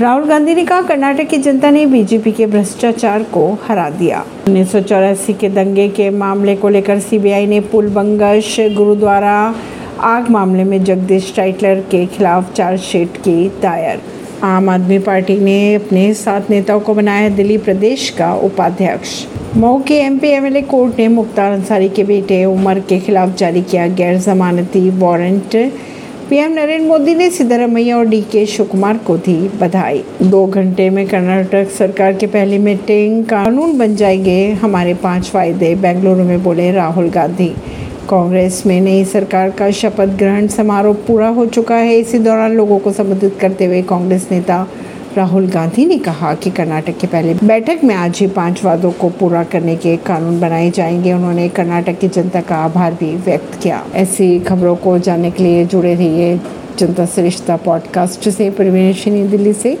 राहुल गांधी ने कहा, कर्नाटक की जनता ने बीजेपी के भ्रष्टाचार को हरा दिया। उन्नीस सौ चौरासी के दंगे के मामले को लेकर सीबीआई ने पुल बंगश, गुरुद्वारा आग मामले में जगदीश टाइटलर के खिलाफ चार्जशीट की दायर। आम आदमी पार्टी ने अपने सात नेताओं को बनाया दिल्ली प्रदेश का उपाध्यक्ष। मऊ के एम एमपी एमएलए कोर्ट ने मुख्तार अंसारी के बेटे उमर के खिलाफ जारी किया गैर जमानती वारंट। पीएम नरेंद्र मोदी ने सिद्धरमैया और डी के शिवकुमार को दी बधाई। दो घंटे में कर्नाटक सरकार के पहले मीटिंग कानून बन जाएँगे, हमारे पाँच फ़ायदे बेंगलुरु में बोले राहुल गांधी। कांग्रेस में नई सरकार का शपथ ग्रहण समारोह पूरा हो चुका है। इसी दौरान लोगों को संबोधित करते हुए कांग्रेस नेता राहुल गांधी ने कहा कि कर्नाटक के पहले बैठक में आज ही पाँच वादों को पूरा करने के कानून बनाए जाएँगे। उन्होंने कर्नाटक की जनता का आभार भी व्यक्त किया। ऐसी खबरों को जानने के लिए जुड़े रहिए जनता सरिश्ता पॉडकास्ट से। परवीन दिल्ली से।